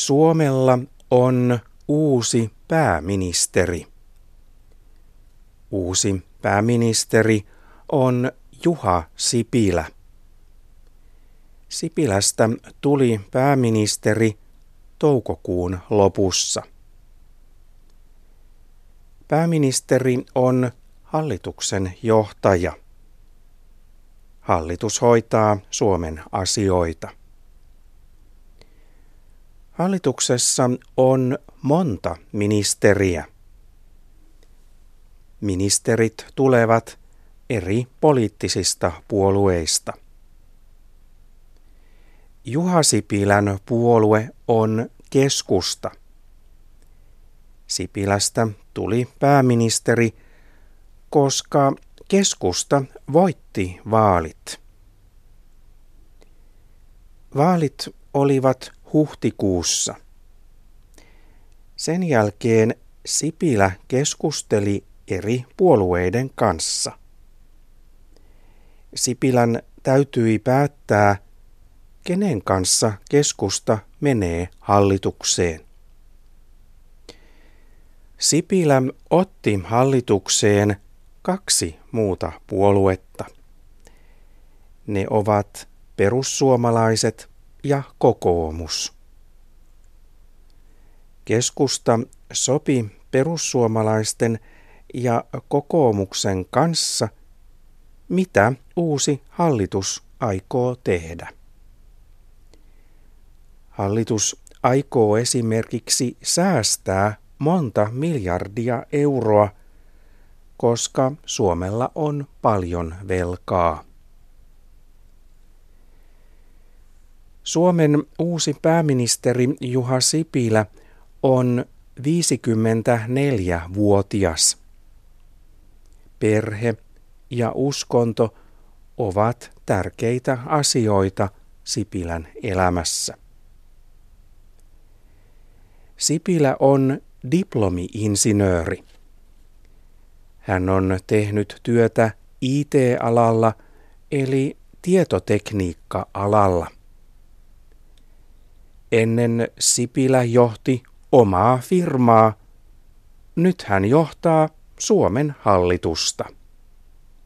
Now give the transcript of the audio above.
Suomella on uusi pääministeri. Uusi pääministeri on Juha Sipilä. Sipilästä tuli pääministeri toukokuun lopussa. Pääministeri on hallituksen johtaja. Hallitus hoitaa Suomen asioita. Hallituksessa on monta ministeriä. Ministerit tulevat eri poliittisista puolueista. Juha Sipilän puolue on keskusta. Sipilästä tuli pääministeri, koska keskusta voitti vaalit. Vaalit olivat huhtikuussa. Sen jälkeen Sipilä keskusteli eri puolueiden kanssa. Sipilän täytyi päättää, kenen kanssa keskusta menee hallitukseen. Sipilä otti hallitukseen kaksi muuta puoluetta. Ne ovat perussuomalaiset ja kokoomus. Keskusta sopi perussuomalaisten ja kokoomuksen kanssa, mitä uusi hallitus aikoo tehdä. Hallitus aikoo esimerkiksi säästää monta miljardia euroa, koska Suomella on paljon velkaa. Suomen uusi pääministeri Juha Sipilä on 54-vuotias. Perhe ja uskonto ovat tärkeitä asioita Sipilän elämässä. Sipilä on diplomi-insinööri. Hän on tehnyt työtä IT-alalla eli tietotekniikka-alalla. Ennen Sipilä johti omaa firmaa. Nyt hän johtaa Suomen hallitusta.